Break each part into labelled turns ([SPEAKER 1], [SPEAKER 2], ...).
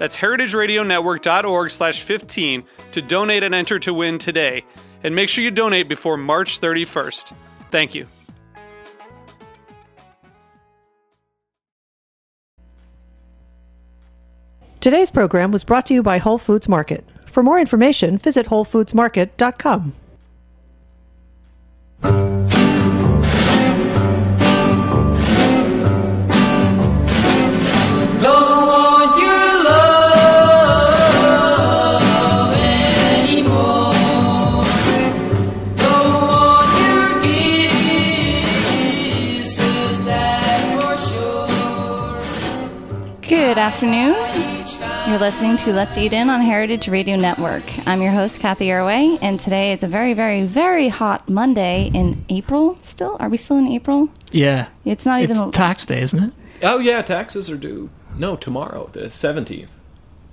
[SPEAKER 1] That's heritageradionetwork.org slash 15 to donate and enter to win today. And make sure you donate before March 31st. Thank you.
[SPEAKER 2] Today's program was brought to you by Whole Foods Market. For more information, visit WholeFoodsMarket.com.
[SPEAKER 3] afternoon. You're listening to Let's Eat In on Heritage Radio Network. I'm your host, Cathy Erway, and today it's a very, very, very hot Monday in April. Still? Are we still in April?
[SPEAKER 4] Yeah.
[SPEAKER 3] It's not
[SPEAKER 4] It's
[SPEAKER 3] even.
[SPEAKER 4] tax day, isn't it?
[SPEAKER 5] Oh yeah, taxes are due. No, tomorrow, the seventeenth.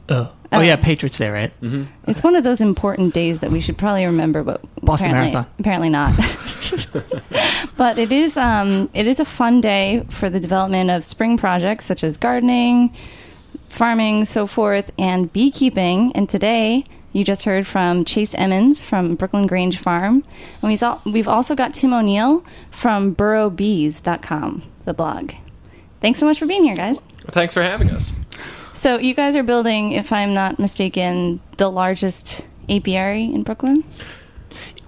[SPEAKER 4] Oh. Oh, yeah, Patriots Day, right?
[SPEAKER 3] It's one of those important days that we should probably remember, but
[SPEAKER 4] Boston
[SPEAKER 3] apparently,
[SPEAKER 4] Marathon.
[SPEAKER 3] apparently not. but it is um, it is a fun day for the development of spring projects such as gardening, farming, so forth, and beekeeping. And today, you just heard from Chase Emmons from Brooklyn Grange Farm, and we've we've also got Tim O'Neal from BoroughBees.com, the blog. Thanks so much for being here, guys.
[SPEAKER 5] Thanks for having us.
[SPEAKER 3] So you guys are building, if I'm not mistaken, the largest apiary in Brooklyn.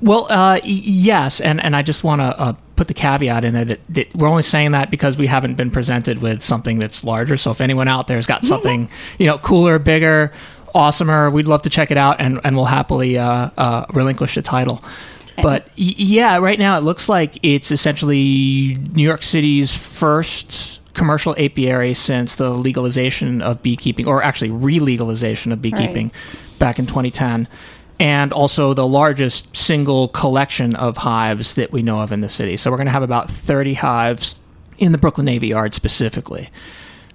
[SPEAKER 4] Well, uh, yes, and, and I just want to uh, put the caveat in there that, that we're only saying that because we haven't been presented with something that's larger. So if anyone out there's got something, you know, cooler, bigger, awesomer, we'd love to check it out, and, and we'll happily uh, uh, relinquish the title. But y- yeah, right now it looks like it's essentially New York City's first commercial apiary since the legalization of beekeeping, or actually re-legalization of beekeeping back in 2010, and also the largest single collection of hives that we know of in the city. So we're going to have about 30 hives in the Brooklyn Navy Yard specifically.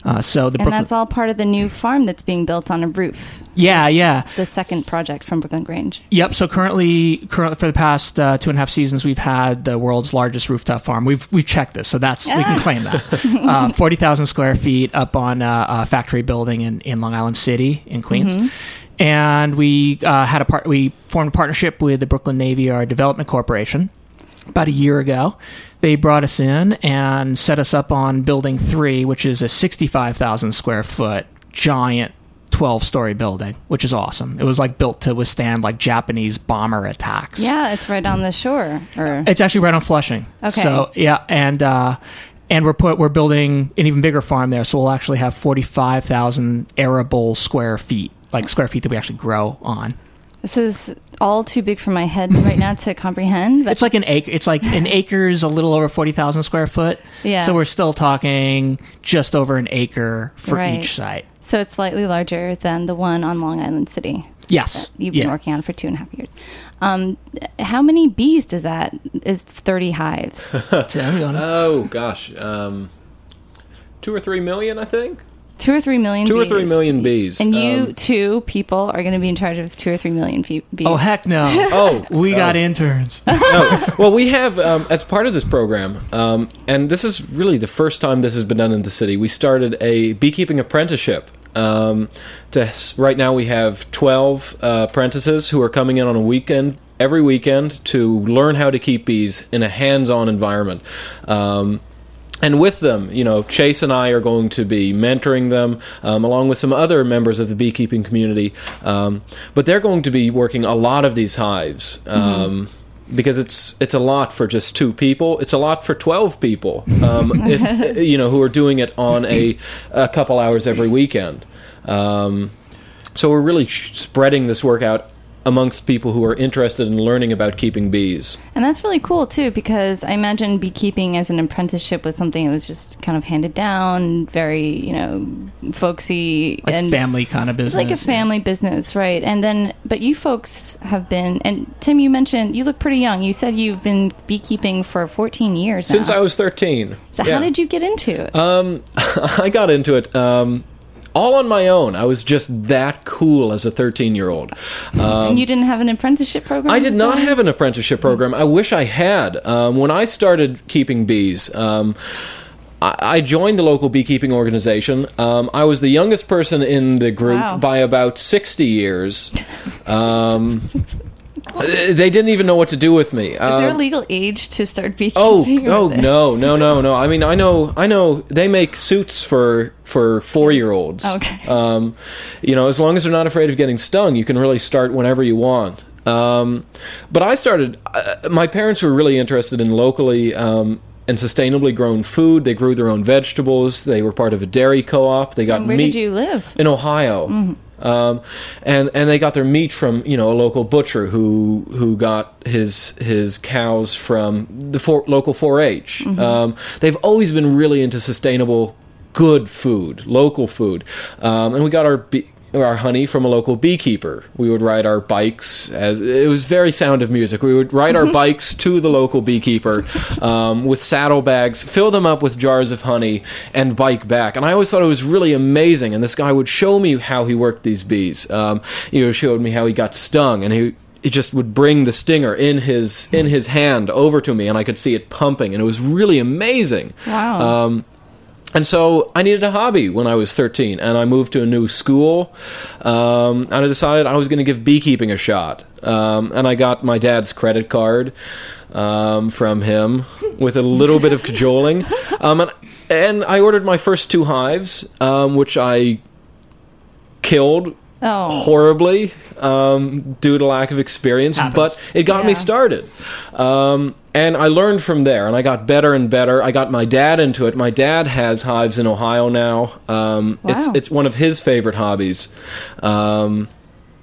[SPEAKER 4] Uh, so the
[SPEAKER 3] And
[SPEAKER 4] Brooklyn,
[SPEAKER 3] that's all part of the new farm that's being built on a roof.
[SPEAKER 4] yeah, yeah.
[SPEAKER 3] The second project from Brooklyn Grange.
[SPEAKER 4] Yep. So currently, currently for the past uh, two and a half seasons, we've had the world's largest rooftop farm. We've we've checked this, so that's we can claim that. uh, Forty thousand square feet up on uh, a factory building in, in Long Island City in Queens. And we uh, had a part. We formed a partnership with the Brooklyn Navy Yard Development Corporation about a year ago. They brought us in and set us up on Building Three, which is a sixty-five thousand square foot giant 12 story building, which is awesome. It was like built to withstand like Japanese bomber attacks.
[SPEAKER 3] Yeah, it's right on the shore. Or
[SPEAKER 4] It's actually right on Flushing.
[SPEAKER 3] Okay.
[SPEAKER 4] So, yeah, and uh and we're put we're building an even bigger farm there, so we'll actually have 45,000 arable square feet, like square feet that we actually grow on.
[SPEAKER 3] this is all too big for my head right now to comprehend. But
[SPEAKER 4] It's like an acre. It's like an acre is a little over forty thousand square foot.
[SPEAKER 3] Yeah.
[SPEAKER 4] So we're still talking just over an acre for
[SPEAKER 3] Right.
[SPEAKER 4] each site.
[SPEAKER 3] so it's slightly larger than the one on Long Island City.
[SPEAKER 4] Yes.
[SPEAKER 3] You've been
[SPEAKER 4] Yeah.
[SPEAKER 3] working on for two and a half years. Um, how many bees does that? Is thirty hives?
[SPEAKER 4] Tim, you
[SPEAKER 5] Oh gosh, um, two or three million, I think.
[SPEAKER 3] Two or three million.
[SPEAKER 5] Two or three million bees.
[SPEAKER 3] And you
[SPEAKER 5] Um,
[SPEAKER 3] two people are going to be in charge of two or three million fe- bees.
[SPEAKER 4] oh heck no.
[SPEAKER 5] Oh,
[SPEAKER 4] we got
[SPEAKER 5] oh.
[SPEAKER 4] interns.
[SPEAKER 5] no. Well, we have um, as part of this program, um, and this is really the first time this has been done in the city. We started a beekeeping apprenticeship. Um, to right now, we have twelve uh, apprentices who are coming in on a weekend every weekend to learn how to keep bees in a hands-on environment. And with them, you know, Chase and I are going to be mentoring them, um, along with some other members of the beekeeping community. Um, but they're going to be working a lot of these hives. Um, because it's it's a lot for just two people. It's a lot for twelve people, um, if, you know, who are doing it on a a couple hours every weekend. Um, so we're really sh- spreading this work out amongst people who are interested in learning about keeping bees.
[SPEAKER 3] And that's really cool too, because I imagine beekeeping as an apprenticeship was something that was just kind of handed down, very you know, folksy
[SPEAKER 4] Like
[SPEAKER 3] and
[SPEAKER 4] family kind of business.
[SPEAKER 3] like a family business, right? And then, but you folks have been, and Tim, you mentioned you look pretty young. You said you've been beekeeping for 14 years
[SPEAKER 5] Since
[SPEAKER 3] now.
[SPEAKER 5] I was thirteen.
[SPEAKER 3] so
[SPEAKER 5] Yeah.
[SPEAKER 3] how did you get into it?
[SPEAKER 5] Um, I got into it um, all on my own. I was just that cool as a 13 year old. Um,
[SPEAKER 3] and you didn't have an apprenticeship program.
[SPEAKER 5] I did not have an apprenticeship program. I wish I had. Um, when I started keeping bees, um, I I joined the local beekeeping organization. Um, I was the youngest person in the group
[SPEAKER 3] Wow.
[SPEAKER 5] by about 60 years. Um, they didn't even know what to do with me.
[SPEAKER 3] Is there a
[SPEAKER 5] Um,
[SPEAKER 3] legal age to start beekeeping?
[SPEAKER 5] Oh, oh no, no, no, no. I mean, I know, I know. They make suits for for four year olds.
[SPEAKER 3] Okay.
[SPEAKER 5] Um, you know, as long as they're not afraid of getting stung, you can really start whenever you want. Um, but I started. Uh, my parents were really interested in locally. Um, and sustainably grown food. They grew their own vegetables. They were part of a dairy co-op. They got
[SPEAKER 3] And where
[SPEAKER 5] meat
[SPEAKER 3] did you live?
[SPEAKER 5] in Ohio. Um, and and they got their meat from you know a local butcher who who got his his cows from the four, local 4-H. Um, they've always been really into sustainable, good food, local food, um, and we got our. Be- our honey from a local beekeeper. We would ride our bikes as it was very sound of music. We would ride our bikes to the local beekeeper um, with saddlebags, fill them up with jars of honey, and bike back. And I always thought it was really amazing. And this guy would show me how he worked these bees. Um, you know, showed me how he got stung, and he he just would bring the stinger in his in his hand over to me, and I could see it pumping, and it was really amazing.
[SPEAKER 3] Wow.
[SPEAKER 5] Um, and so I needed a hobby when I was 13, and I moved to a new school. Um, and I decided I was going to give beekeeping a shot. Um, and I got my dad's credit card um, from him with a little bit of cajoling. Um, and, and I ordered my first two hives, um, which I killed
[SPEAKER 3] Oh,
[SPEAKER 5] horribly um, due to lack of experience,
[SPEAKER 4] Happens.
[SPEAKER 5] but it got me started. Um, and I learned from there, and I got better and better. I got my dad into it. My dad has hives in Ohio now. Um, It's
[SPEAKER 3] Wow.
[SPEAKER 5] it's one of his favorite hobbies. Um,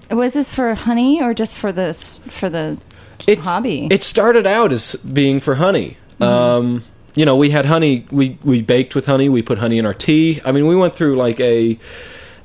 [SPEAKER 3] was this for honey or just for this for the
[SPEAKER 5] it's-
[SPEAKER 3] hobby?
[SPEAKER 5] It started out as being for honey. Um, you know, we had honey. We we baked with honey. We put honey in our tea. I mean, we went through like a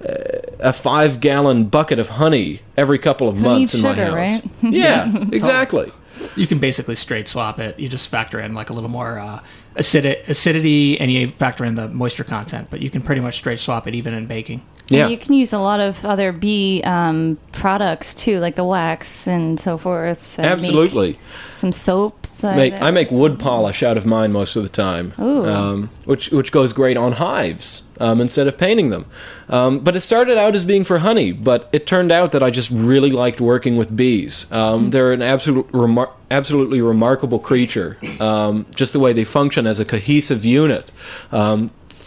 [SPEAKER 5] a five gallon bucket of honey every couple of
[SPEAKER 3] Honey
[SPEAKER 5] months in my house.
[SPEAKER 3] right?
[SPEAKER 5] Yeah, exactly.
[SPEAKER 4] you can basically straight swap it. You just factor in like a little more uh, acidi- acidity, and you factor in the moisture content. But you can pretty much straight swap it even in baking.
[SPEAKER 3] And
[SPEAKER 5] Yeah.
[SPEAKER 3] you can use a lot of other bee um, products too, like the wax and so forth. and
[SPEAKER 5] Absolutely.
[SPEAKER 3] some soaps.
[SPEAKER 5] Make, I make wood polish out of mine most of the time,
[SPEAKER 3] Ooh.
[SPEAKER 5] um, which which goes great on hives um, instead of painting them. Um, but it started out as being for honey, but it turned out that I just really liked working with bees. Um, They're an absolute remar- absolutely remarkable creature. Um, just the way they function as a cohesive unit.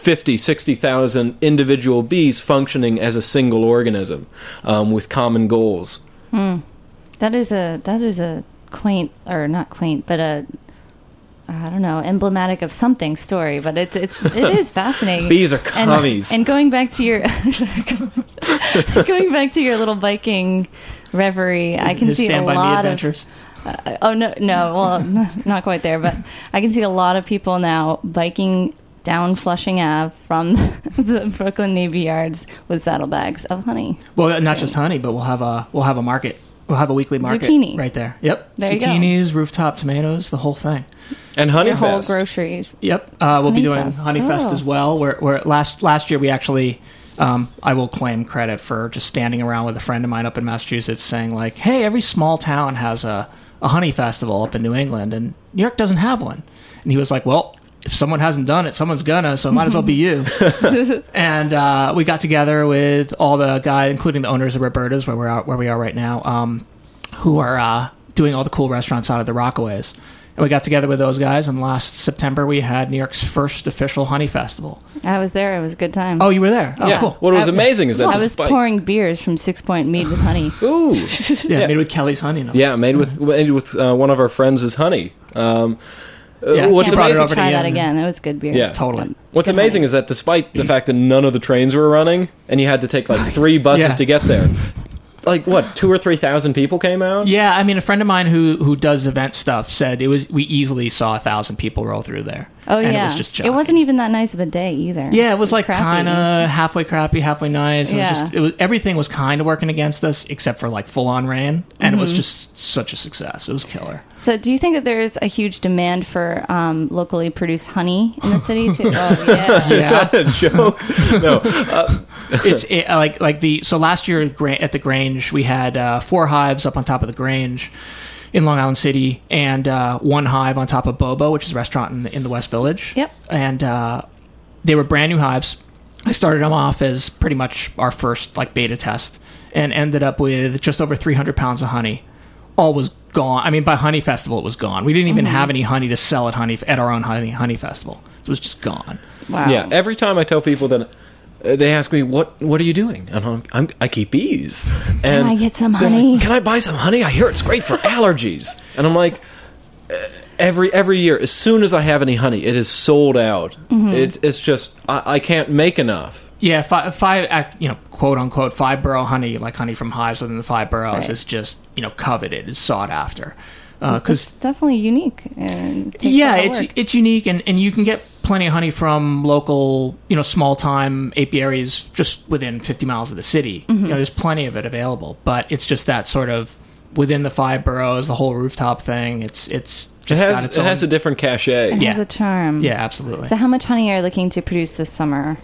[SPEAKER 5] Um, 50, 60,000 individual bees functioning as a single organism um, with common goals.
[SPEAKER 3] That is a that is a quaint or not quaint, but a I don't know emblematic of something story. But it's it's it is fascinating.
[SPEAKER 5] Bees are
[SPEAKER 3] and,
[SPEAKER 5] commies.
[SPEAKER 3] and going back to your going back to your little biking reverie, I can see a
[SPEAKER 4] Stand By Me
[SPEAKER 3] lot of
[SPEAKER 4] adventures.
[SPEAKER 3] Uh, oh no, no, well, not quite there, but I can see a lot of people now biking down Flushing Ave from the Brooklyn Navy Yards with saddlebags of honey.
[SPEAKER 4] Well, not
[SPEAKER 3] So-
[SPEAKER 4] just honey, but we'll have a we'll have a market. We'll have a weekly market
[SPEAKER 3] Zucchini.
[SPEAKER 4] right there. Yep,
[SPEAKER 3] There you go.
[SPEAKER 4] zucchinis, rooftop tomatoes, the whole thing.
[SPEAKER 5] And
[SPEAKER 3] Your whole groceries.
[SPEAKER 4] Yep, uh, we'll be doing
[SPEAKER 3] Honeyfest.
[SPEAKER 4] Honeyfest
[SPEAKER 3] Oh.
[SPEAKER 4] as well. Where, where last last year we actually, um, I will claim credit for just standing around with a friend of mine up in Massachusetts, saying like, "Hey, every small town has a a honey festival up in New England, and New York doesn't have one." And he was like, "Well." If someone hasn't done it, someone's gonna, so it might as well be you. and uh, we got together with all the guys, including the owners of Roberta's, where we're out, where we are right now, um, who are uh, doing all the cool restaurants out of the Rockaways. And we got together with those guys, and last September we had New York's first official honey festival.
[SPEAKER 3] I was there. It was a good time.
[SPEAKER 4] Oh, you were there? Oh,
[SPEAKER 5] yeah.
[SPEAKER 4] cool.
[SPEAKER 5] What was
[SPEAKER 3] I-
[SPEAKER 5] amazing is that
[SPEAKER 3] I was
[SPEAKER 5] despite-
[SPEAKER 3] pouring beers from Six Point Mead with honey.
[SPEAKER 5] Ooh.
[SPEAKER 4] Yeah, made with Kelly's honey. No?
[SPEAKER 5] Yeah, made with made with uh, one of our friends' honey. Um, uh,
[SPEAKER 4] Yeah,
[SPEAKER 5] what's
[SPEAKER 4] he
[SPEAKER 3] Can't
[SPEAKER 4] brought it over
[SPEAKER 3] try that again. That was good beer.
[SPEAKER 5] Yeah.
[SPEAKER 4] Totally.
[SPEAKER 5] What's
[SPEAKER 3] Good
[SPEAKER 5] amazing
[SPEAKER 3] honey.
[SPEAKER 5] is that despite the fact that none of the trains were running and you had to take like three buses
[SPEAKER 4] Yeah.
[SPEAKER 5] to get there, like what two or three thousand people came out.
[SPEAKER 4] Yeah, I mean, a friend of mine who who does event stuff said it was we easily saw a thousand people roll through there.
[SPEAKER 3] Oh
[SPEAKER 4] and
[SPEAKER 3] yeah.
[SPEAKER 4] it was just
[SPEAKER 3] it wasn't even that nice of a day either.
[SPEAKER 4] Yeah, it was like kind of halfway crappy, halfway nice. It
[SPEAKER 3] Yeah.
[SPEAKER 4] was just it was everything was kind of working against us except for like full on rain, and
[SPEAKER 3] Mm-hmm.
[SPEAKER 4] it was just such a success. It was killer.
[SPEAKER 3] So, do you think that there's a huge demand for um, locally produced honey in the city too? Oh yeah.
[SPEAKER 5] Is that a joke? no. Uh,
[SPEAKER 4] it's it, like like the so last year at at the Grange we had uh, four hives up on top of the Grange in Long Island City and uh, one hive on top of Bobo, which is a restaurant in, in the West Village.
[SPEAKER 3] Yep.
[SPEAKER 4] and uh, they were brand new hives. I started them off as pretty much our first like beta test, and ended up with just over 300 pounds of honey. All was gone. I mean, by Honey Festival, it was gone. We didn't even
[SPEAKER 3] Mm-hmm.
[SPEAKER 4] have any honey to sell at Honey at our own Honey Honey Festival. It was just gone.
[SPEAKER 3] Wow.
[SPEAKER 5] yeah. Every time I tell people that. Uh, they ask me what what are you doing, and I'm, I'm I keep bees. And
[SPEAKER 3] Can I get some
[SPEAKER 5] they're like,
[SPEAKER 3] honey?
[SPEAKER 5] Can I buy some honey? I hear it's great for allergies. And I'm like, uh, every every year, as soon as I have any honey, it is sold out.
[SPEAKER 3] Mm-hmm.
[SPEAKER 5] It's it's just I, I can't make enough.
[SPEAKER 4] Yeah, five, five, act- you know, quote unquote, five borough honey, like honey from hives within the five boroughs,
[SPEAKER 3] Right.
[SPEAKER 4] is just you know coveted, is sought after.
[SPEAKER 3] It's definitely unique. And
[SPEAKER 4] yeah, it's
[SPEAKER 3] work.
[SPEAKER 4] it's unique, and, and you can get plenty of honey from local, you know, small time apiaries just within fifty miles of the city.
[SPEAKER 3] Mm-hmm.
[SPEAKER 4] You know, there's plenty of it available, but it's just that sort of within the five boroughs, the whole rooftop thing. It's it's
[SPEAKER 5] It
[SPEAKER 4] just got
[SPEAKER 5] has
[SPEAKER 4] its
[SPEAKER 5] it has a different cachet.
[SPEAKER 3] it
[SPEAKER 4] yeah.
[SPEAKER 3] has a charm.
[SPEAKER 4] yeah, absolutely.
[SPEAKER 3] So, how much honey are you looking to produce this summer?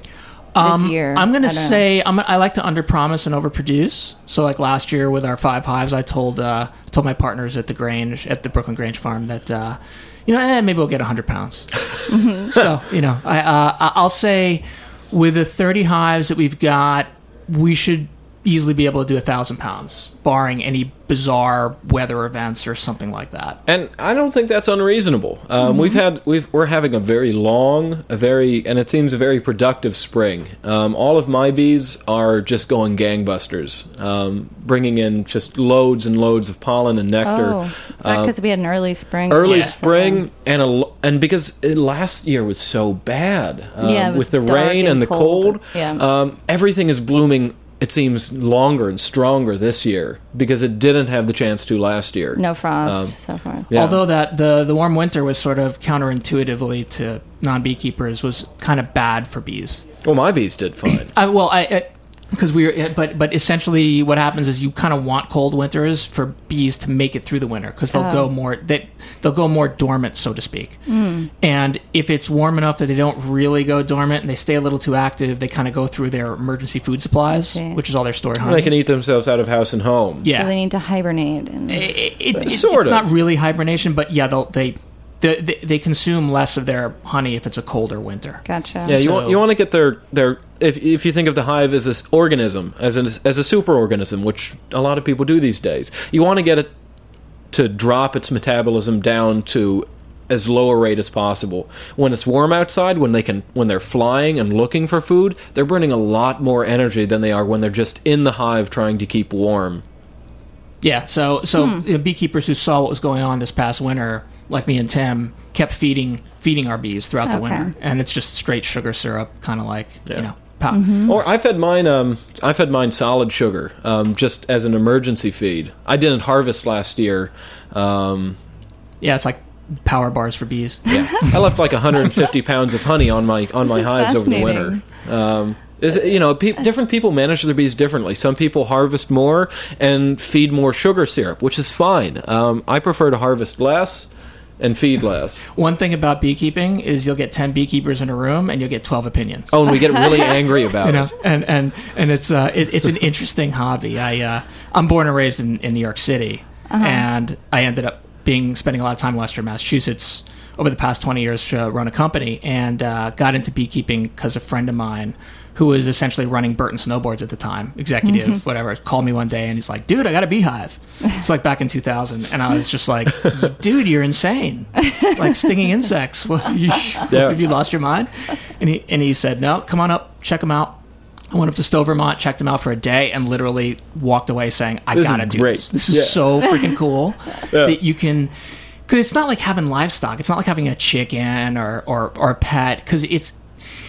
[SPEAKER 4] Um,
[SPEAKER 3] this year?
[SPEAKER 4] I'm going to say I'm, I like to underpromise and overproduce. So, like last year with our five hives, I told uh, told my partners at the Grange at the Brooklyn Grange Farm that uh, you know eh, maybe we'll get 100 pounds. so you know, I uh, I'll say with the 30 hives that we've got, we should easily be able to do a thousand pounds, barring any bizarre weather events or something like that.
[SPEAKER 5] And I don't think that's unreasonable. Um, We've had we've we're having a very long, a very and it seems a very productive spring. Um, all of my bees are just going gangbusters, um, bringing in just loads and loads of pollen and nectar.
[SPEAKER 3] Oh, because we had an early spring.
[SPEAKER 5] Early
[SPEAKER 3] Yeah.
[SPEAKER 5] spring and a lo- and because it, last year was so bad um,
[SPEAKER 3] Yeah, it was
[SPEAKER 5] with the
[SPEAKER 3] dark
[SPEAKER 5] rain
[SPEAKER 3] and
[SPEAKER 5] and the
[SPEAKER 3] cold.
[SPEAKER 5] cold,
[SPEAKER 3] Yeah.
[SPEAKER 5] um, everything is blooming. It seems longer and stronger this year because it didn't have the chance to last year.
[SPEAKER 3] No frost
[SPEAKER 5] Um,
[SPEAKER 3] so far.
[SPEAKER 5] Yeah.
[SPEAKER 4] Although that the the warm winter was sort of counterintuitively to non beekeepers was kind of bad for bees.
[SPEAKER 5] well, my bees did fine.
[SPEAKER 4] I, well, I because we are but but essentially what happens is you kind of want cold winters for bees to make it through the winter because they'll
[SPEAKER 3] Oh.
[SPEAKER 4] go more they they'll go more dormant, so to speak. Mm. And if it's warm enough that they don't really go dormant and they stay a little too active, they kind of go through their emergency food supplies,
[SPEAKER 3] see.
[SPEAKER 4] which is all their stored honey.
[SPEAKER 5] They can eat themselves out of house and home.
[SPEAKER 4] yeah,
[SPEAKER 3] So they need to hibernate. And
[SPEAKER 4] it, it, it-
[SPEAKER 5] Sort
[SPEAKER 4] it's
[SPEAKER 5] of.
[SPEAKER 4] not really hibernation, but yeah, they'll, they they they they consume less of their honey if it's a colder winter.
[SPEAKER 3] gotcha.
[SPEAKER 5] Yeah, you
[SPEAKER 4] So-
[SPEAKER 5] want you want to get their their if if you think of the hive as an organism as an as a superorganism, which a lot of people do these days, you want to get it to drop its metabolism down to as low a rate as possible. When it's warm outside, when they can when they're flying and looking for food, they're burning a lot more energy than they are when they're just in the hive trying to keep warm.
[SPEAKER 4] Yeah, so so you know, beekeepers who saw what was going on this past winter, like me and Tim, kept feeding feeding our bees throughout the winter, and it's just straight sugar syrup, kind of like
[SPEAKER 5] Yeah.
[SPEAKER 4] you know. Pow.
[SPEAKER 3] Mm-hmm.
[SPEAKER 5] Or I fed mine. Um, I fed mine solid sugar, um, just as an emergency feed. I didn't harvest last year. Um,
[SPEAKER 4] Yeah, it's like power bars for bees.
[SPEAKER 5] Yeah, I left like 150 pounds of honey on my on my hives over the winter. Um, is you know, pe- different people manage their bees differently. Some people harvest more and feed more sugar syrup, which is fine. Um, I prefer to harvest less and feed less.
[SPEAKER 4] One thing about beekeeping is you'll get ten beekeepers in a room, and you'll get twelve opinions.
[SPEAKER 5] Oh, and we get really angry about
[SPEAKER 4] you know,
[SPEAKER 5] it.
[SPEAKER 4] and and and it's uh, it, it's an interesting hobby. I uh, I'm born and raised in, in New York City, and I ended up being spending a lot of time in Western Massachusetts over the past 20 years to run a company and uh, got into beekeeping because a friend of mine who was essentially running Burton Snowboards at the time, executive, whatever, called me one day and he's like, dude, I got a beehive. It's like back in 2000. And I was just like, dude, you're insane. Like stinging insects. What, you,
[SPEAKER 5] Yeah.
[SPEAKER 4] Have you lost your mind? And he, and he said, no, come on up, check them out. I went up to Stowe, Vermont, checked them out for a day, and literally walked away saying, "I
[SPEAKER 5] This
[SPEAKER 4] gotta do
[SPEAKER 5] great.
[SPEAKER 4] this. This is
[SPEAKER 5] Yeah.
[SPEAKER 4] so freaking cool
[SPEAKER 5] Yeah.
[SPEAKER 4] that you can." Because it's not like having livestock. It's not like having a chicken or or, or a pet. Because it's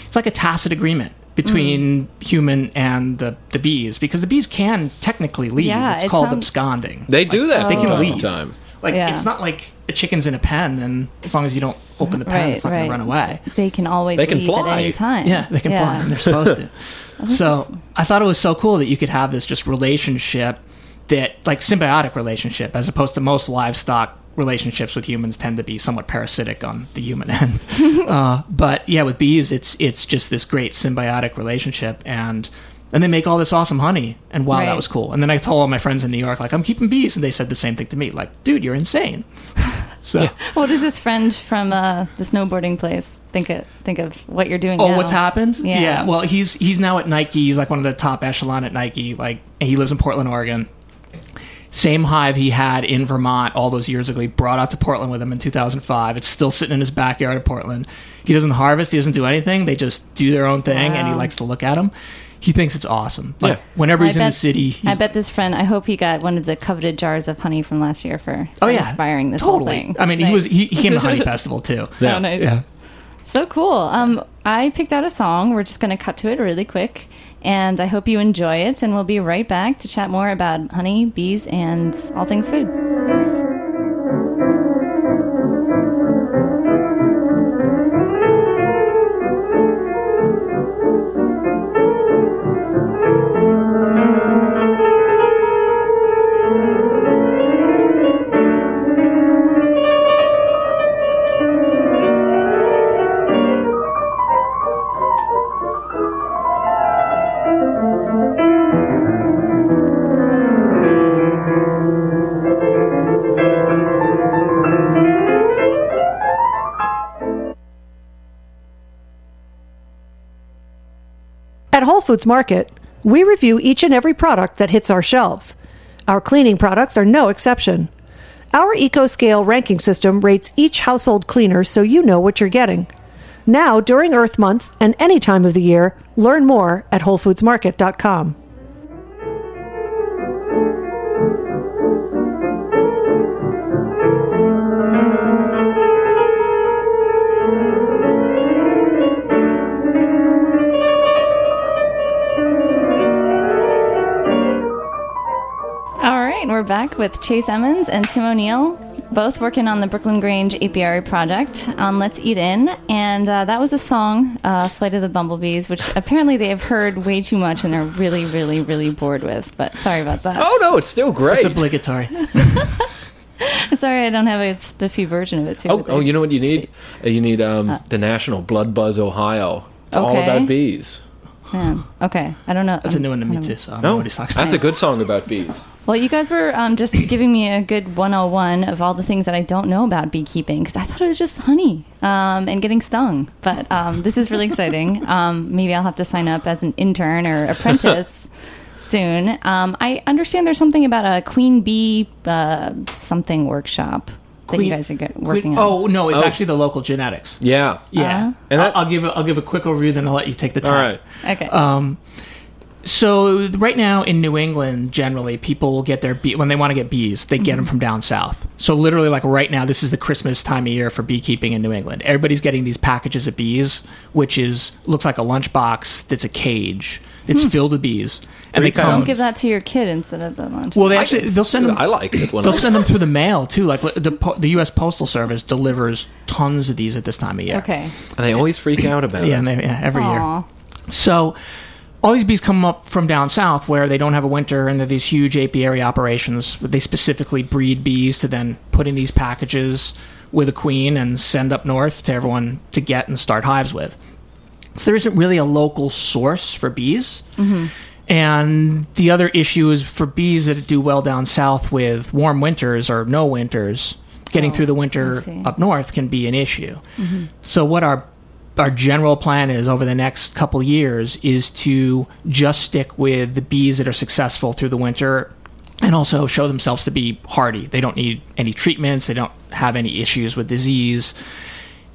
[SPEAKER 4] it's like a tacit agreement between mm. human and the, the bees. Because the bees can technically leave.
[SPEAKER 3] Yeah,
[SPEAKER 4] it's
[SPEAKER 3] it
[SPEAKER 4] called
[SPEAKER 3] sounds-
[SPEAKER 4] absconding.
[SPEAKER 5] They do that
[SPEAKER 4] They can
[SPEAKER 5] time
[SPEAKER 4] leave.
[SPEAKER 5] time.
[SPEAKER 4] Like
[SPEAKER 3] Yeah.
[SPEAKER 4] it's not like a chicken's in a pen, and as long as you don't open the pen,
[SPEAKER 3] Right,
[SPEAKER 4] it's not going to run away.
[SPEAKER 3] They can always
[SPEAKER 5] They can
[SPEAKER 3] leave
[SPEAKER 5] fly.
[SPEAKER 3] at any time.
[SPEAKER 4] Yeah, they can fly, and they're supposed to. so I thought it was so cool that you could have this just relationship that, like, symbiotic relationship, as opposed to most livestock relationships with humans tend to be somewhat parasitic on the human end. uh, but yeah, with bees, it's it's just this great symbiotic relationship, and and they make all this awesome honey, and wow, that was cool. And then I told all my friends in New York, like, I'm keeping bees, and they said the same thing to me, like, dude, you're insane. So.
[SPEAKER 3] What does this friend from uh, the snowboarding place think of? Think of what you're doing.
[SPEAKER 4] Oh,
[SPEAKER 3] now?
[SPEAKER 4] what's happened?
[SPEAKER 3] Yeah.
[SPEAKER 4] Well, he's he's now at Nike. He's like one of the top echelon at Nike. Like he lives in Portland, Oregon. Same hive he had in Vermont all those years ago. He brought out to Portland with him in 2005. It's still sitting in his backyard of Portland. He doesn't harvest. He doesn't do anything. They just do their own thing, and he likes to look at them. He thinks it's awesome. Like
[SPEAKER 5] Yeah.
[SPEAKER 4] whenever
[SPEAKER 3] I
[SPEAKER 4] he's in the
[SPEAKER 3] bet-
[SPEAKER 4] city,
[SPEAKER 3] I bet this friend. I hope he got one of the coveted jars of honey from last year for,
[SPEAKER 4] oh
[SPEAKER 3] for
[SPEAKER 4] yeah,
[SPEAKER 3] inspiring this
[SPEAKER 4] totally.
[SPEAKER 3] whole thing.
[SPEAKER 4] I mean, he was he, he came to Honey Festival too.
[SPEAKER 5] Yeah.
[SPEAKER 3] Oh, nice.
[SPEAKER 4] Yeah.
[SPEAKER 3] So cool. Um, I picked out a song. We're just going to cut to it really quick. And I hope you enjoy it. And we'll be right back to chat more about honey, bees, and all things food.
[SPEAKER 2] Foods Market, we review each and every product that hits our shelves. Our cleaning products are no exception. Our EcoScale ranking system rates each household cleaner so you know what you're getting. Now, during Earth Month and any time of the year, learn more at WholeFoodsMarket.com.
[SPEAKER 3] back with Chase Emmons and Tim O'Neal, both working on the Brooklyn Grange apiary project on Let's Eat In. And uh, that was a song, uh, Flight of the Bumblebees, which apparently they have heard way too much and they're really, really, really bored with. But sorry about that.
[SPEAKER 5] Oh no, it's still great.
[SPEAKER 4] It's obligatory.
[SPEAKER 3] Sorry, I don't have a spiffy version of it, too.
[SPEAKER 5] oh, oh, you know what you need? Uh, You need um, the National Bloodbuzz Ohio. It's all about bees.
[SPEAKER 3] Yeah, okay, I don't know.
[SPEAKER 4] That's a new one to me too. So I don't know
[SPEAKER 5] No,
[SPEAKER 4] what he's talking
[SPEAKER 5] that's a good song about bees.
[SPEAKER 3] Well, you guys were um, just giving me a good 101 of all the things that I don't know about beekeeping because I thought it was just honey um, and getting stung. But um, this is really exciting. Um, maybe I'll have to sign up as an intern or apprentice soon. Um, I understand there's something about a queen bee uh, something workshop that you guys are get, working on.
[SPEAKER 4] Oh no, it's
[SPEAKER 5] Oh.
[SPEAKER 4] actually the local genetics.
[SPEAKER 5] Yeah.
[SPEAKER 4] Yeah,
[SPEAKER 3] Uh-huh.
[SPEAKER 5] And
[SPEAKER 4] I'll,
[SPEAKER 5] that-
[SPEAKER 4] I'll give a, I'll give a quick overview, then I'll let you take the time.
[SPEAKER 5] right.
[SPEAKER 3] okay.
[SPEAKER 4] Um, so right now in New England, generally people will get their bee when they want to get bees, they get them from down south. So literally, like right now, this is the Christmas time of year for beekeeping in New England. Everybody's getting these packages of bees, which is looks like a lunchbox that's a cage. It's filled with bees, and they
[SPEAKER 5] Three
[SPEAKER 4] come.
[SPEAKER 3] don't give that to your kid instead of the lunch.
[SPEAKER 4] Well, they actually
[SPEAKER 5] can-
[SPEAKER 4] they'll send them.
[SPEAKER 5] I like it when
[SPEAKER 4] They'll
[SPEAKER 5] I,
[SPEAKER 4] send them through the mail too. Like the po- the U.S. Postal Service delivers tons of these at this time of year.
[SPEAKER 3] okay.
[SPEAKER 5] and they always freak out about
[SPEAKER 4] Yeah,
[SPEAKER 5] it.
[SPEAKER 4] and they, yeah, every year.
[SPEAKER 3] Aw.
[SPEAKER 4] So all these bees come up from down south where they don't have a winter and they're these huge apiary operations. They specifically breed bees to then put in these packages with a queen and send up north to everyone to get and start hives with. So there isn't really a local source for bees. Mm-hmm. And the other issue is for bees that do well down south with warm winters or no winters, getting
[SPEAKER 3] Oh,
[SPEAKER 4] through the
[SPEAKER 3] oh,
[SPEAKER 4] winter up north can be an issue. So what our our general plan is over the next couple years is to just stick with the bees that are successful through the winter and also show themselves to be hardy. They don't need any treatments, they don't have any issues with disease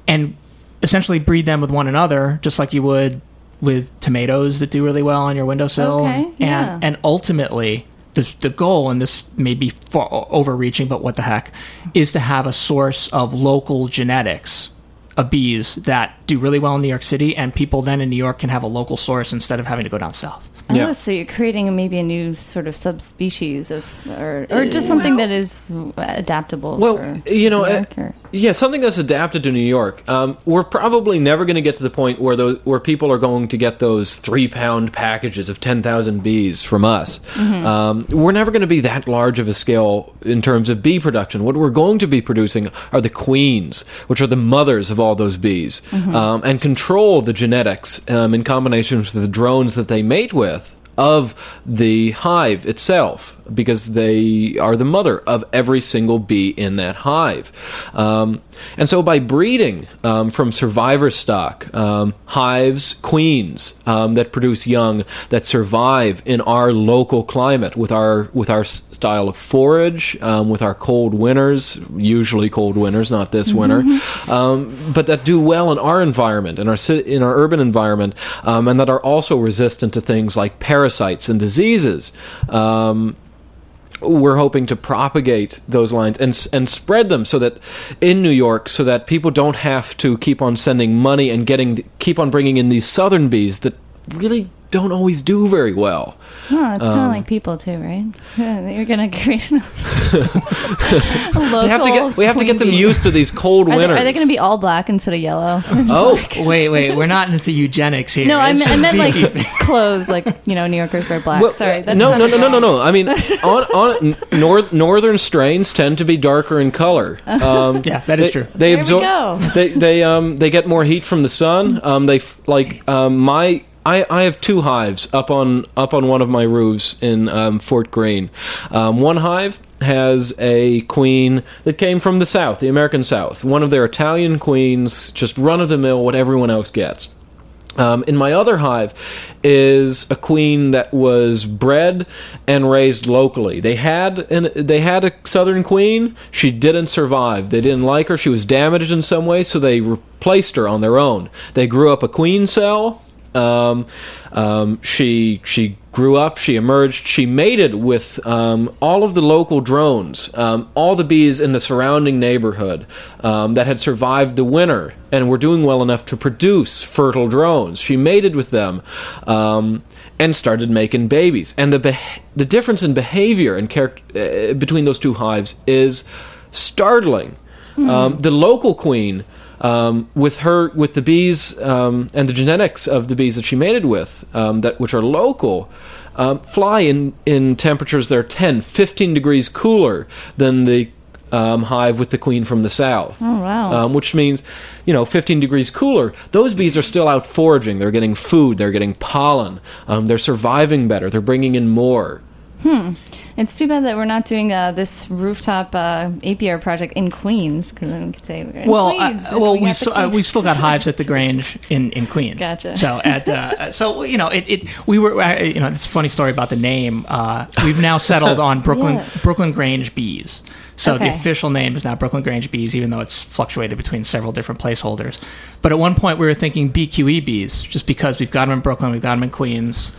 [SPEAKER 4] and essentially breed them with one another just like you would with tomatoes that do really well on your windowsill
[SPEAKER 3] Okay,
[SPEAKER 4] and
[SPEAKER 3] yeah.
[SPEAKER 4] and ultimately the, the goal and this may be far overreaching but what the heck is to have a source of local genetics of bees that do really well in New York City and people then in New York can have a local source instead of having to go down south.
[SPEAKER 5] Yeah.
[SPEAKER 3] Oh, so you're creating maybe a new sort of subspecies of, or, or just something that is adaptable.
[SPEAKER 5] Well,
[SPEAKER 3] for
[SPEAKER 5] you know,
[SPEAKER 3] New
[SPEAKER 5] uh,
[SPEAKER 3] York, or-
[SPEAKER 5] yeah, something that's adapted to New York. Um, we're probably never going to get to the point where those where people are going to get those three pound packages of ten thousand bees from us. Um, we're never going to be that large of a scale in terms of bee production. What we're going to be producing are the queens, which are the mothers of all those bees, um, and control the genetics um, in combination with the drones that they mate with of the hive itself because they are the mother of every single bee in that hive. Um, and so by breeding um, from survivor stock, um, hives, queens um, that produce young that survive in our local climate with our with our style of forage, um, with our cold winters, usually cold winters, not this winter, um, but that do well in our environment, in our in our urban environment, um, and that are also resistant to things like parasites and diseases. Um, we're hoping to propagate those lines and and spread them so that in New York, so that people don't have to keep on sending money and getting keep on bringing in these southern bees that really don't always do very well.
[SPEAKER 3] Huh, it's kind
[SPEAKER 5] Um,
[SPEAKER 3] of like people too, right? You're gonna create a local.
[SPEAKER 5] We have to get we have to get them used to these cold
[SPEAKER 3] Are they,
[SPEAKER 5] winters.
[SPEAKER 3] are they going to be all black instead of yellow?
[SPEAKER 5] Oh,
[SPEAKER 4] Wait, wait, we're not into eugenics here.
[SPEAKER 3] no, I
[SPEAKER 4] It's
[SPEAKER 3] meant, I meant like clothes, like you know, New Yorkers wear black.
[SPEAKER 5] Well,
[SPEAKER 3] Sorry, that
[SPEAKER 5] no, no, no, no, no, no. I mean, on, on north, northern strains tend to be darker in color. Um,
[SPEAKER 4] Yeah, that is
[SPEAKER 5] they,
[SPEAKER 4] true.
[SPEAKER 5] They absorb. They they um they get more heat from the sun. Um, they f- like um my. I, I have two hives up on up on one of my roofs in um, Fort Greene. Um, one hive has a queen that came from the South, the American South. One of their Italian queens, just run of the mill, what everyone else gets. Um, in my other hive is a queen that was bred and raised locally. They had an, they had a southern queen. She didn't survive. They didn't like her. She was damaged in some way, so they replaced her on their own. They grew up a queen cell. Um, um, she she grew up. She emerged. She mated with um, all of the local drones, um, all the bees in the surrounding neighborhood um, that had survived the winter and were doing well enough to produce fertile drones. She mated with them. Um, and started making babies, and the beh- the difference in behavior and character uh, between those two hives is startling. Um, the local queen um, with her with the bees um, and the genetics of the bees that she mated with um, that which are local um, fly in in temperatures that are 10 15 degrees cooler than the um, hive with the queen from the south.
[SPEAKER 3] Oh wow.
[SPEAKER 5] um, which means you know 15 degrees cooler those bees are still out foraging. They're getting food. They're getting pollen. Um, they're surviving better. They're bringing in more
[SPEAKER 3] It's too bad that we're not doing uh, this rooftop uh, apiary project in Queens because then we could say we're in
[SPEAKER 4] Well,
[SPEAKER 3] Queens.
[SPEAKER 4] uh, well,
[SPEAKER 3] we
[SPEAKER 4] we
[SPEAKER 3] got the
[SPEAKER 4] still, uh, we've still got hives at the Grange in, in Queens.
[SPEAKER 3] Gotcha.
[SPEAKER 4] So at uh, so you know it, it we were uh, you know it's a funny story about the name. Uh, we've now settled on Brooklyn
[SPEAKER 3] Yeah.
[SPEAKER 4] Brooklyn Grange Bees. So the official name is now Brooklyn Grange Bees, even though it's fluctuated between several different placeholders. But at one point we were thinking BQE bees, just because we've got them in Brooklyn, we've got them in Queens.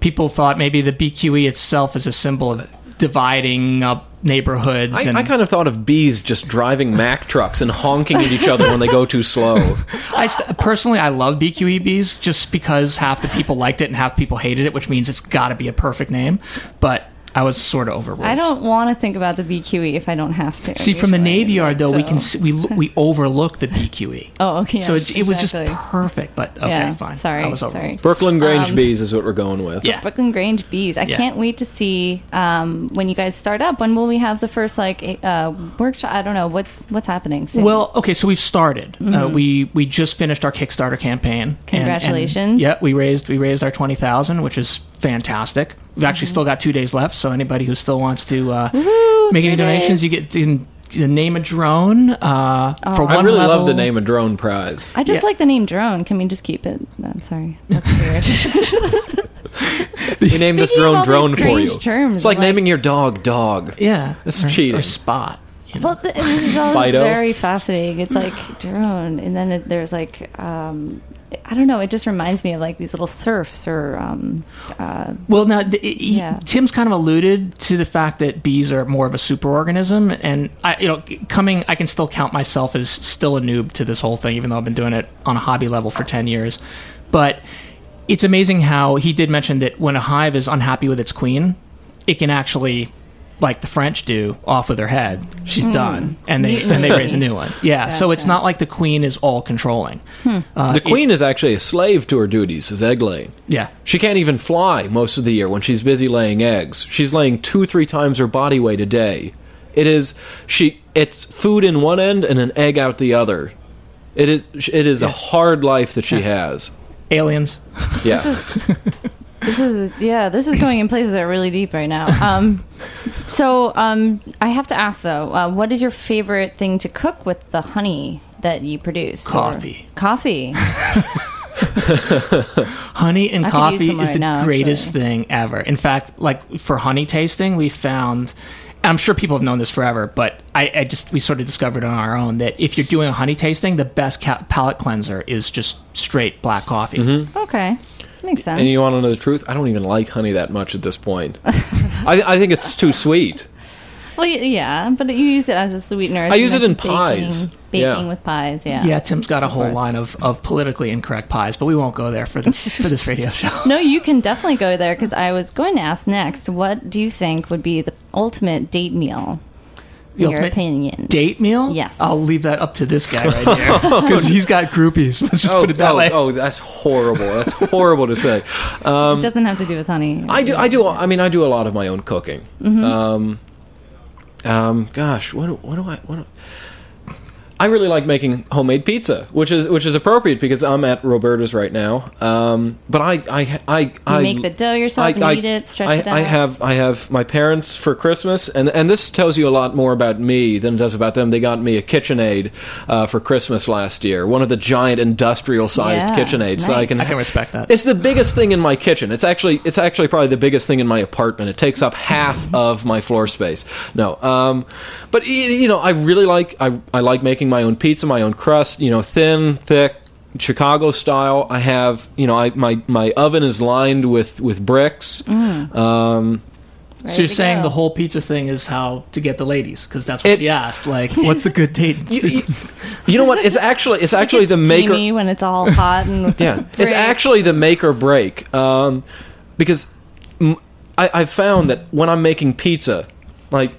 [SPEAKER 4] People thought maybe the BQE itself is a symbol of dividing up neighborhoods.
[SPEAKER 5] I,
[SPEAKER 4] and
[SPEAKER 5] I kind of thought of bees just driving Mack trucks and honking at each other when they go too slow.
[SPEAKER 4] I st- personally, I love BQE bees just because half the people liked it and half people hated it, which means it's got to be a perfect name. But I was sort of overruled.
[SPEAKER 3] I don't want to think about the BQE if I don't have to.
[SPEAKER 4] see from the. Navy Yard though. We can
[SPEAKER 3] So-
[SPEAKER 4] s- we we overlook the BQE.
[SPEAKER 3] Oh, okay.
[SPEAKER 4] so it, it was just perfect. But okay,
[SPEAKER 3] Yeah,
[SPEAKER 4] fine.
[SPEAKER 3] sorry,
[SPEAKER 4] I was
[SPEAKER 3] sorry.
[SPEAKER 5] Brooklyn Grange
[SPEAKER 3] Um,
[SPEAKER 5] bees is what we're going with.
[SPEAKER 4] Yeah.
[SPEAKER 3] Brooklyn Grange bees. I
[SPEAKER 4] Yeah.
[SPEAKER 3] can't wait to see um, when you guys start up. When will we have the first like uh, workshop? I don't know what's what's happening. Soon.
[SPEAKER 4] Well, okay, so we've started. Uh, we we just finished our Kickstarter campaign. and- and-
[SPEAKER 3] Congratulations.
[SPEAKER 4] yeah, we raised we raised our twenty thousand, which is fantastic. We've actually still got two days left, so anybody who still wants to uh, make any
[SPEAKER 3] two
[SPEAKER 4] donations, you get you can the name a drone uh, for one
[SPEAKER 5] I really
[SPEAKER 4] level.
[SPEAKER 5] love the name of drone prize.
[SPEAKER 3] I just
[SPEAKER 4] Yeah.
[SPEAKER 3] like the name drone. Can we just keep it? I'm sorry. That's weird.
[SPEAKER 5] We named this drone drone for you.
[SPEAKER 3] terms,
[SPEAKER 5] it's like,
[SPEAKER 3] like-
[SPEAKER 5] naming your dog dog.
[SPEAKER 4] Yeah,
[SPEAKER 5] That's
[SPEAKER 4] or,
[SPEAKER 5] cheating.
[SPEAKER 4] Or spot. you know.
[SPEAKER 3] well, th- this is all very fascinating. It's like drone, and then it, there's like um, I don't know. It just reminds me of like these little serfs or um, uh,
[SPEAKER 4] Well, now
[SPEAKER 3] Yeah.
[SPEAKER 4] Tim's kind of alluded to the fact that bees are more of a superorganism, and I, you know, coming, I can still count myself as still a noob to this whole thing, even though I've been doing it on a hobby level for ten years. But it's amazing how he did mention that when a hive is unhappy with its queen, it can actually. Like the French do, off with her head. She's done, and they and they raise a new one. Yeah, so it's not like the queen is all controlling. Uh,
[SPEAKER 5] The queen is actually a slave to her duties as egg laying.
[SPEAKER 4] yeah,
[SPEAKER 5] She can't even fly most of the year when she's busy laying eggs. She's laying two, three times her body weight a day. It is she. It's food in one end and an egg out the other. It is. It is a hard life that she has.
[SPEAKER 4] aliens.
[SPEAKER 5] Yeah.
[SPEAKER 3] this is this is yeah this is going in places that are really deep right now. Um, so um, I have to ask though, uh, what is your favorite thing to cook with the honey that you produce? or-
[SPEAKER 4] Coffee.
[SPEAKER 3] coffee.
[SPEAKER 4] honey and
[SPEAKER 3] I
[SPEAKER 4] coffee is the
[SPEAKER 3] now,
[SPEAKER 4] greatest
[SPEAKER 3] actually.
[SPEAKER 4] thing ever. In fact, like for honey tasting, we found. I'm sure people have known this forever, but I, I just we sort of discovered on our own that if you're doing a honey tasting, the best ca- palate cleanser is just straight black coffee.
[SPEAKER 5] Mm-hmm.
[SPEAKER 3] Okay, makes sense.
[SPEAKER 5] And you want to know the truth? I don't even like honey that much at this point. I, I think it's too sweet.
[SPEAKER 3] well, yeah, but you use it as a sweetener.
[SPEAKER 5] I use it in
[SPEAKER 3] mentioned,
[SPEAKER 5] pies.
[SPEAKER 3] Baking, baking
[SPEAKER 5] Yeah.
[SPEAKER 3] with pies. Yeah.
[SPEAKER 4] Yeah, Tim's got a whole
[SPEAKER 3] forth.
[SPEAKER 4] line of, of politically incorrect pies, but we won't go there for this for this radio show.
[SPEAKER 3] No, you can definitely go there because I was going to ask next. What do you think would be the ultimate date meal?
[SPEAKER 4] The
[SPEAKER 3] your
[SPEAKER 4] ultimate
[SPEAKER 3] opinions.
[SPEAKER 4] Date meal?
[SPEAKER 3] Yes.
[SPEAKER 4] I'll leave that up to this guy right here because he's got groupies. Let's just
[SPEAKER 5] Oh,
[SPEAKER 4] put it that
[SPEAKER 5] oh,
[SPEAKER 4] way.
[SPEAKER 5] oh, that's horrible. That's horrible to say.
[SPEAKER 3] it doesn't have to do with honey.
[SPEAKER 5] I do. I do. I mean, I do a lot of my own cooking. Um, um, gosh, what do, what do I? What do, I really like making homemade pizza, which is which is appropriate because I'm at Roberta's right now. Um, but I I I
[SPEAKER 3] You
[SPEAKER 5] I
[SPEAKER 3] make the dough yourself and knead it, stretch
[SPEAKER 5] I,
[SPEAKER 3] it out.
[SPEAKER 5] I have I have my parents for Christmas, and and this tells you a lot more about me than it does about them. They got me a KitchenAid uh, for Christmas last year, one of the giant industrial sized
[SPEAKER 3] Yeah,
[SPEAKER 5] KitchenAids, so I can
[SPEAKER 4] I can respect that.
[SPEAKER 5] it's the biggest thing in my kitchen. It's actually it's actually probably the biggest thing in my apartment. It takes up half of my floor space. No, um, but you know, I really like I I like making my own pizza, my own crust. You know, thin, thick, Chicago style. I have you know, I my my oven is lined with with bricks. Um,
[SPEAKER 3] Ready
[SPEAKER 4] So you're saying
[SPEAKER 3] go.
[SPEAKER 4] the whole pizza thing is how to get the ladies because that's what
[SPEAKER 5] It-
[SPEAKER 4] she asked. Like, what's the good date?
[SPEAKER 5] you, you- you know what? It's actually it's actually the
[SPEAKER 3] It's
[SPEAKER 5] maker.
[SPEAKER 3] when it's all hot and with the
[SPEAKER 5] Yeah, it's actually the make or break. Um, because m- I, I've found that when I'm making pizza, like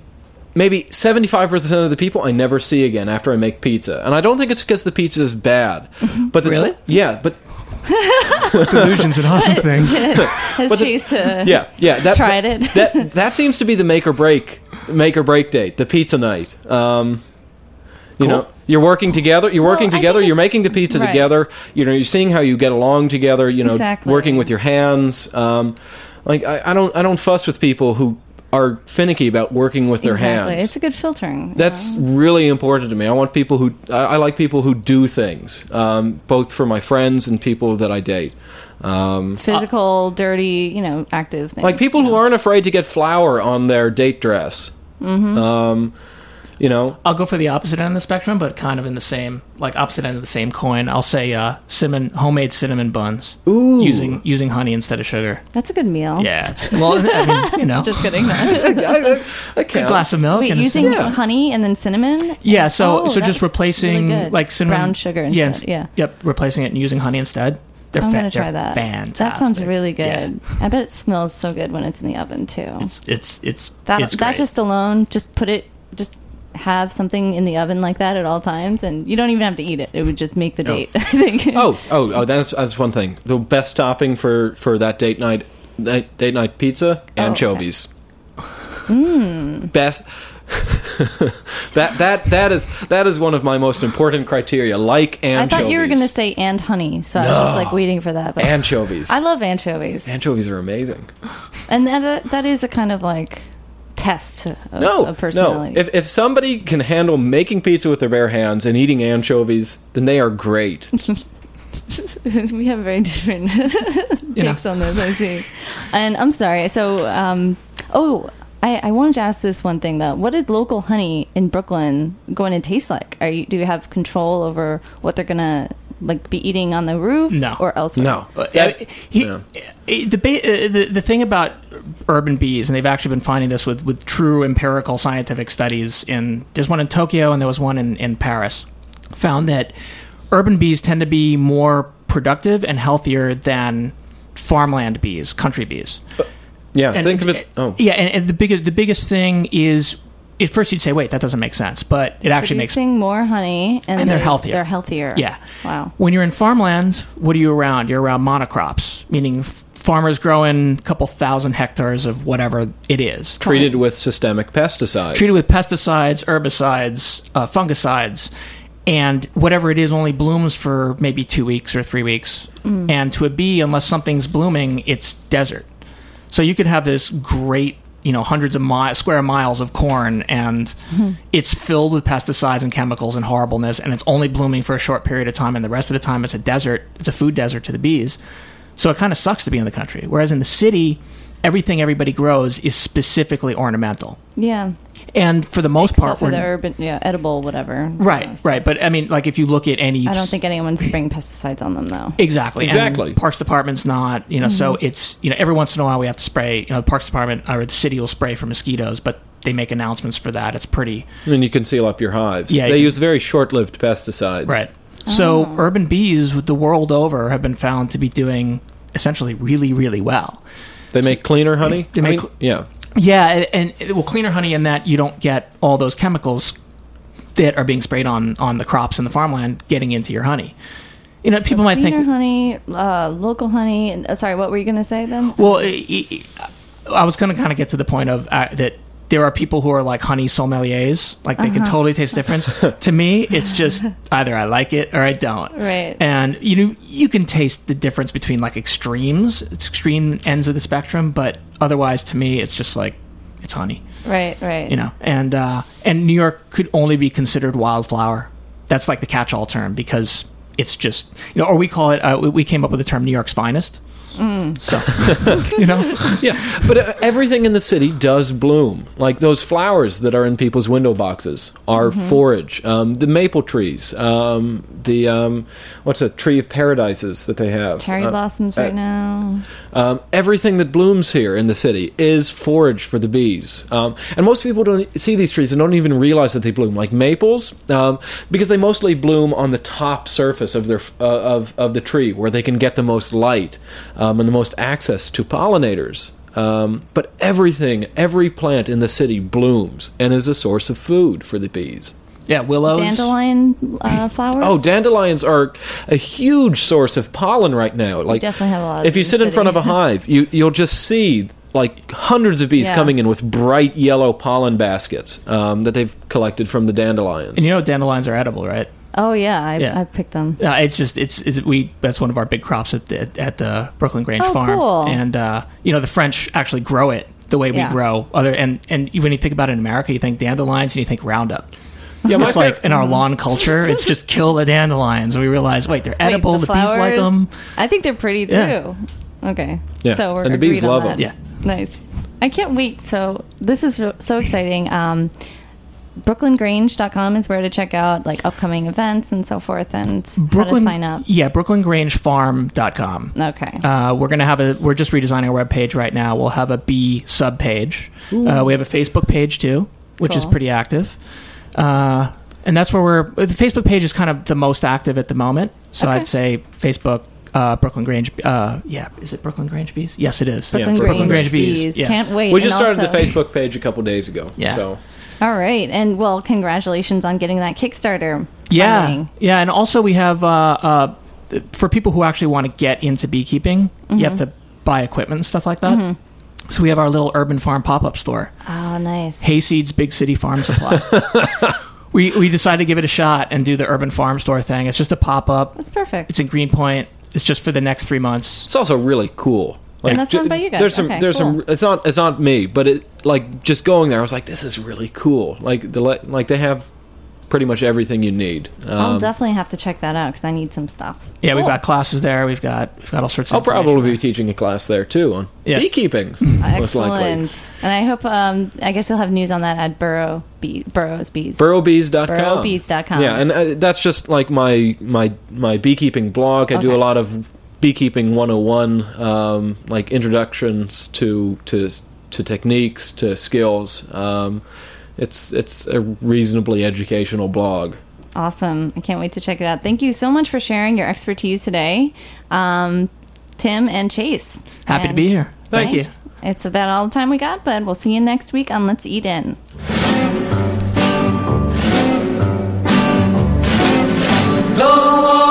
[SPEAKER 5] maybe 75% of the people I never see again after I make pizza. And I don't think it's because the pizza is bad. But the
[SPEAKER 4] Really?
[SPEAKER 5] yeah, but
[SPEAKER 4] Delusion's an awesome thing.
[SPEAKER 3] Has
[SPEAKER 5] but the-
[SPEAKER 3] Chase uh,
[SPEAKER 5] yeah, yeah, that
[SPEAKER 3] tried
[SPEAKER 5] that,
[SPEAKER 3] it.
[SPEAKER 5] that that seems to be the make or break make or break date, the pizza night. Um, you
[SPEAKER 4] Cool.
[SPEAKER 5] know, you're working together. You're working
[SPEAKER 3] I think
[SPEAKER 5] together. You're making the pizza
[SPEAKER 3] right.
[SPEAKER 5] together. You know, you're seeing how you get along together. You know,
[SPEAKER 3] Exactly.
[SPEAKER 5] working with your hands. Um, like I, I don't, I don't fuss with people who are finicky about working with their
[SPEAKER 3] exactly.
[SPEAKER 5] hands.
[SPEAKER 3] It's a good filtering.
[SPEAKER 5] That's
[SPEAKER 3] know?
[SPEAKER 5] really important to me. I want people who I, I like people who do things, um, both for my friends and people that I date. Um,
[SPEAKER 3] physical, dirty, you know, active things.
[SPEAKER 5] like people who aren't afraid to get flour on their date dress.
[SPEAKER 3] Mm-hmm.
[SPEAKER 5] Um, you know,
[SPEAKER 4] I'll go for the opposite end of the spectrum, but kind of in the same, like opposite end of the same coin. I'll say uh, cinnamon, homemade cinnamon buns,
[SPEAKER 5] Ooh.
[SPEAKER 4] using using honey instead of sugar.
[SPEAKER 3] That's a good meal.
[SPEAKER 4] Yeah, it's, well, I mean, you know,
[SPEAKER 3] Just kidding.
[SPEAKER 5] a I can't.
[SPEAKER 4] glass of milk
[SPEAKER 3] Wait,
[SPEAKER 4] and a
[SPEAKER 3] using
[SPEAKER 4] cinnamon-
[SPEAKER 5] Yeah.
[SPEAKER 3] honey and then cinnamon?
[SPEAKER 4] Yeah, so
[SPEAKER 3] Oh,
[SPEAKER 4] so just replacing
[SPEAKER 3] really
[SPEAKER 4] like cinnamon,
[SPEAKER 3] brown sugar
[SPEAKER 4] yeah,
[SPEAKER 3] instead. Yeah.
[SPEAKER 4] Yep, replacing it and using honey instead. They're
[SPEAKER 3] I'm
[SPEAKER 4] fa-
[SPEAKER 3] gonna try
[SPEAKER 4] they're
[SPEAKER 3] that.
[SPEAKER 4] Fantastic.
[SPEAKER 3] That sounds really good.
[SPEAKER 4] Yeah.
[SPEAKER 3] I bet it smells so good when it's in the oven too.
[SPEAKER 4] It's it's it's
[SPEAKER 3] That
[SPEAKER 4] it's
[SPEAKER 3] that just alone, just put it, just have something in the oven like that at all times, and you don't even have to eat it. It would just make the date. I think.
[SPEAKER 5] Oh, oh, oh! That's that's one thing. The best topping for for that date night, night date night pizza,
[SPEAKER 3] Oh,
[SPEAKER 5] anchovies. Mm. Best. that that that is that is one of my most important criteria. Like
[SPEAKER 3] I thought you were going to say and honey, so I was just like waiting for that. But
[SPEAKER 5] anchovies.
[SPEAKER 3] I love anchovies,
[SPEAKER 5] anchovies are amazing.
[SPEAKER 3] and that that is a kind of like test of,
[SPEAKER 5] No,
[SPEAKER 3] of personality.
[SPEAKER 5] no. If if somebody can handle making pizza with their bare hands and eating anchovies, then they are great.
[SPEAKER 3] we have very different
[SPEAKER 4] You know.
[SPEAKER 3] takes on this, I see. And I'm sorry. So, um, oh, I, I wanted to ask this one thing though. What is local honey in Brooklyn going to taste like? Are you do you have control over what they're gonna like be eating on the roof
[SPEAKER 4] No.
[SPEAKER 3] or elsewhere?
[SPEAKER 5] No,
[SPEAKER 4] Uh,
[SPEAKER 5] That-
[SPEAKER 4] he,
[SPEAKER 5] yeah.
[SPEAKER 4] uh, the, ba- uh, the the thing about urban bees, and they've actually been finding this with, with true empirical scientific studies. In there's one in Tokyo and there was one in, in Paris. Found that urban bees tend to be more productive and healthier than farmland bees, country bees.
[SPEAKER 5] yeah.
[SPEAKER 4] And-
[SPEAKER 5] think of it. Oh,
[SPEAKER 4] Yeah, and, and the biggest the biggest thing is at first you'd say, wait, that doesn't make sense, but it actually makes
[SPEAKER 3] Producing more honey and,
[SPEAKER 4] And they're healthier.
[SPEAKER 3] They're healthier.
[SPEAKER 4] Yeah.
[SPEAKER 3] Wow.
[SPEAKER 4] When you're in farmland, what are you around? You're around monocrops, meaning f- farmers growing a couple thousand hectares of whatever it is.
[SPEAKER 5] treated with systemic pesticides.
[SPEAKER 4] Treated with pesticides, herbicides, uh, fungicides, and whatever it is only blooms for maybe two weeks or three weeks. And to a bee, unless something's blooming, it's desert. So you could have this great, you know, hundreds of mi- square miles of corn, and mm-hmm. it's filled with pesticides and chemicals and horribleness, and it's only blooming for a short period of time, and the rest of the time it's a desert. It's a food desert to the bees. So it kind of sucks to be in the country. Whereas in the city, everything everybody grows is specifically ornamental,
[SPEAKER 3] Yeah.
[SPEAKER 4] and for the most
[SPEAKER 3] Except
[SPEAKER 4] part,
[SPEAKER 3] for
[SPEAKER 4] we're
[SPEAKER 3] the urban, yeah, edible, whatever.
[SPEAKER 4] right,
[SPEAKER 3] Yeah,
[SPEAKER 4] right. But I mean, like if you look at any,
[SPEAKER 3] I don't think anyone's spraying pesticides on them though.
[SPEAKER 4] Exactly. And
[SPEAKER 5] Exactly.
[SPEAKER 4] Parks Department's not, you know, so mm-hmm. it's, you know, every once in a while we have to spray, you know, the Parks Department or the city will spray for mosquitoes, but they make announcements for that. It's pretty,
[SPEAKER 5] and you can seal up your hives.
[SPEAKER 4] Yeah,
[SPEAKER 5] they
[SPEAKER 4] you-
[SPEAKER 5] use very short-lived pesticides.
[SPEAKER 4] right. So
[SPEAKER 3] Oh.
[SPEAKER 4] urban bees with the world over have been found to be doing essentially really, really well.
[SPEAKER 5] They make cleaner honey.
[SPEAKER 4] They
[SPEAKER 5] I
[SPEAKER 4] make
[SPEAKER 5] mean,
[SPEAKER 4] cl-
[SPEAKER 5] yeah.
[SPEAKER 4] Yeah, and, and well, cleaner honey in that you don't get all those chemicals that are being sprayed on on the crops in the farmland getting into your honey. You know, people might
[SPEAKER 3] Cleaner
[SPEAKER 4] think,
[SPEAKER 3] honey, uh, local honey. And, uh, sorry, what were you going to say then?
[SPEAKER 4] Well, i i I was going to kind of get to the point of uh, that there are people who are like honey sommeliers, like they
[SPEAKER 3] Uh-huh.
[SPEAKER 4] can totally taste difference. to me, it's just either I like it or I don't.
[SPEAKER 3] Right.
[SPEAKER 4] And you know, you can taste the difference between like extremes, extreme ends of the spectrum, but otherwise, to me, it's just like it's honey,
[SPEAKER 3] Right, right.
[SPEAKER 4] you know. And uh, and New York could only be considered wildflower. That's like the catch-all term because it's just you know, or we call it. Uh, we came up with the term New York's finest.
[SPEAKER 3] Mm.
[SPEAKER 4] So, you know,
[SPEAKER 5] Yeah, but uh, everything in the city does bloom. Like those flowers that are in people's window boxes are
[SPEAKER 3] Mm-hmm.
[SPEAKER 5] forage. Um, the maple trees, um, the um, what's a tree of paradises that they have?
[SPEAKER 3] Cherry
[SPEAKER 5] Uh,
[SPEAKER 3] blossoms
[SPEAKER 5] uh,
[SPEAKER 3] right now.
[SPEAKER 5] Um, everything that blooms here in the city is forage for the bees. Um, and most people don't see these trees and don't even realize that they bloom, like maples, um, because they mostly bloom on the top surface of their uh, of of the tree, where they can get the most light um, and the most access to pollinators. Um, but everything, every plant in the city blooms and is a source of food for the bees.
[SPEAKER 4] yeah, willows.
[SPEAKER 3] Dandelion uh, flowers.
[SPEAKER 5] Oh, dandelions are a huge source of pollen right now. Like
[SPEAKER 3] definitely have a lot of
[SPEAKER 5] If you
[SPEAKER 3] in the
[SPEAKER 5] sit in front of a hive, you you'll just see like hundreds of bees
[SPEAKER 3] Yeah.
[SPEAKER 5] coming in with bright yellow pollen baskets um, that they've collected from the dandelions.
[SPEAKER 4] And you know dandelions are edible, right?
[SPEAKER 3] Oh yeah, I,
[SPEAKER 4] Yeah.
[SPEAKER 3] I picked them.
[SPEAKER 4] Uh, it's just it's, it's we that's one of our big crops at the, at the Brooklyn Grange
[SPEAKER 3] Oh,
[SPEAKER 4] farm,
[SPEAKER 3] cool.
[SPEAKER 4] and uh, you know the French actually grow it the way we
[SPEAKER 3] Yeah.
[SPEAKER 4] grow other and and when you think about it in America, you think dandelions and you think Roundup.
[SPEAKER 5] yeah,
[SPEAKER 4] It's like
[SPEAKER 5] favorite-
[SPEAKER 4] in our lawn culture, it's just kill the dandelions. And we realize, wait, they're
[SPEAKER 3] Wait,
[SPEAKER 4] edible. the, bees like them.
[SPEAKER 3] I think they're pretty too.
[SPEAKER 4] Yeah.
[SPEAKER 3] Okay.
[SPEAKER 5] Yeah,
[SPEAKER 3] So we're
[SPEAKER 5] and the bees
[SPEAKER 3] agreed on
[SPEAKER 5] love
[SPEAKER 3] that.
[SPEAKER 5] 'em.
[SPEAKER 4] Yeah.
[SPEAKER 3] Nice. I can't wait. So this is so exciting. Um, BrooklynGrange.com is where to check out like upcoming events and so forth and how to sign up.
[SPEAKER 4] Yeah, BrooklynGrangeFarm.com.
[SPEAKER 3] Okay.
[SPEAKER 4] Uh, we're gonna have a. We're just redesigning our web page right now. We'll have a B sub page. Uh, we have a Facebook page too, which is pretty active. Uh, and that's where we're. The Facebook page is kind of the most active at the moment. So
[SPEAKER 3] Okay.
[SPEAKER 4] I'd say Facebook, uh, Brooklyn Grange. Uh, yeah, is it Brooklyn Grange Bees? Yes, it is.
[SPEAKER 3] Brooklyn,
[SPEAKER 5] Yeah,
[SPEAKER 3] Grange,
[SPEAKER 4] Brooklyn Grange
[SPEAKER 3] Bees.
[SPEAKER 4] Bees, yeah.
[SPEAKER 3] Can't wait.
[SPEAKER 5] we
[SPEAKER 3] And
[SPEAKER 5] just started
[SPEAKER 3] also-
[SPEAKER 5] the Facebook page a couple days ago.
[SPEAKER 4] Yeah.
[SPEAKER 5] So
[SPEAKER 3] All right, and well, congratulations on getting that Kickstarter.
[SPEAKER 4] Yeah,
[SPEAKER 3] funding.
[SPEAKER 4] yeah, and also we have uh, uh, for people who actually want to get into beekeeping, you have to buy equipment and stuff like that. So we have our little urban farm pop up store.
[SPEAKER 3] Oh, nice.
[SPEAKER 4] Hayseed's Big City Farm Supply. we we decided to give it a shot and do the urban farm store thing. It's just a pop up.
[SPEAKER 3] That's perfect.
[SPEAKER 4] It's in Greenpoint. It's just for the next three months.
[SPEAKER 5] it's also really cool.
[SPEAKER 3] And that's
[SPEAKER 5] ju-
[SPEAKER 3] run by you guys.
[SPEAKER 5] There's some.
[SPEAKER 3] Okay,
[SPEAKER 5] there's
[SPEAKER 3] cool.
[SPEAKER 5] some. It's not. It's not me, but it like just going there. I was like, this is really cool. Like the like they have pretty much everything you need.
[SPEAKER 3] I'll
[SPEAKER 5] Um,
[SPEAKER 3] definitely have to check that out because I need some stuff.
[SPEAKER 4] Yeah, we've got classes there. We've got we've got all sorts. of
[SPEAKER 5] I'll probably
[SPEAKER 4] information
[SPEAKER 5] be teaching a class there too on
[SPEAKER 4] Yeah.
[SPEAKER 5] beekeeping. most likely.
[SPEAKER 3] Excellent. And I hope, um, I guess you'll have news on that at Borough Bee, Boroughs Bees.
[SPEAKER 5] BoroughBees.com.
[SPEAKER 3] BoroughBees.com.
[SPEAKER 5] Yeah, and uh, that's just like my my my beekeeping blog. I do a lot of beekeeping 101 um, like introductions to to to techniques, to skills. Um, it's it's a reasonably educational blog.
[SPEAKER 3] Awesome. I can't wait to check it out. Thank you so much for sharing your expertise today, um, Tim and Chase.
[SPEAKER 4] Happy to be here. Thank you.
[SPEAKER 3] It's about all the time we got, but we'll see you next week on Let's Eat In.
[SPEAKER 6] Don't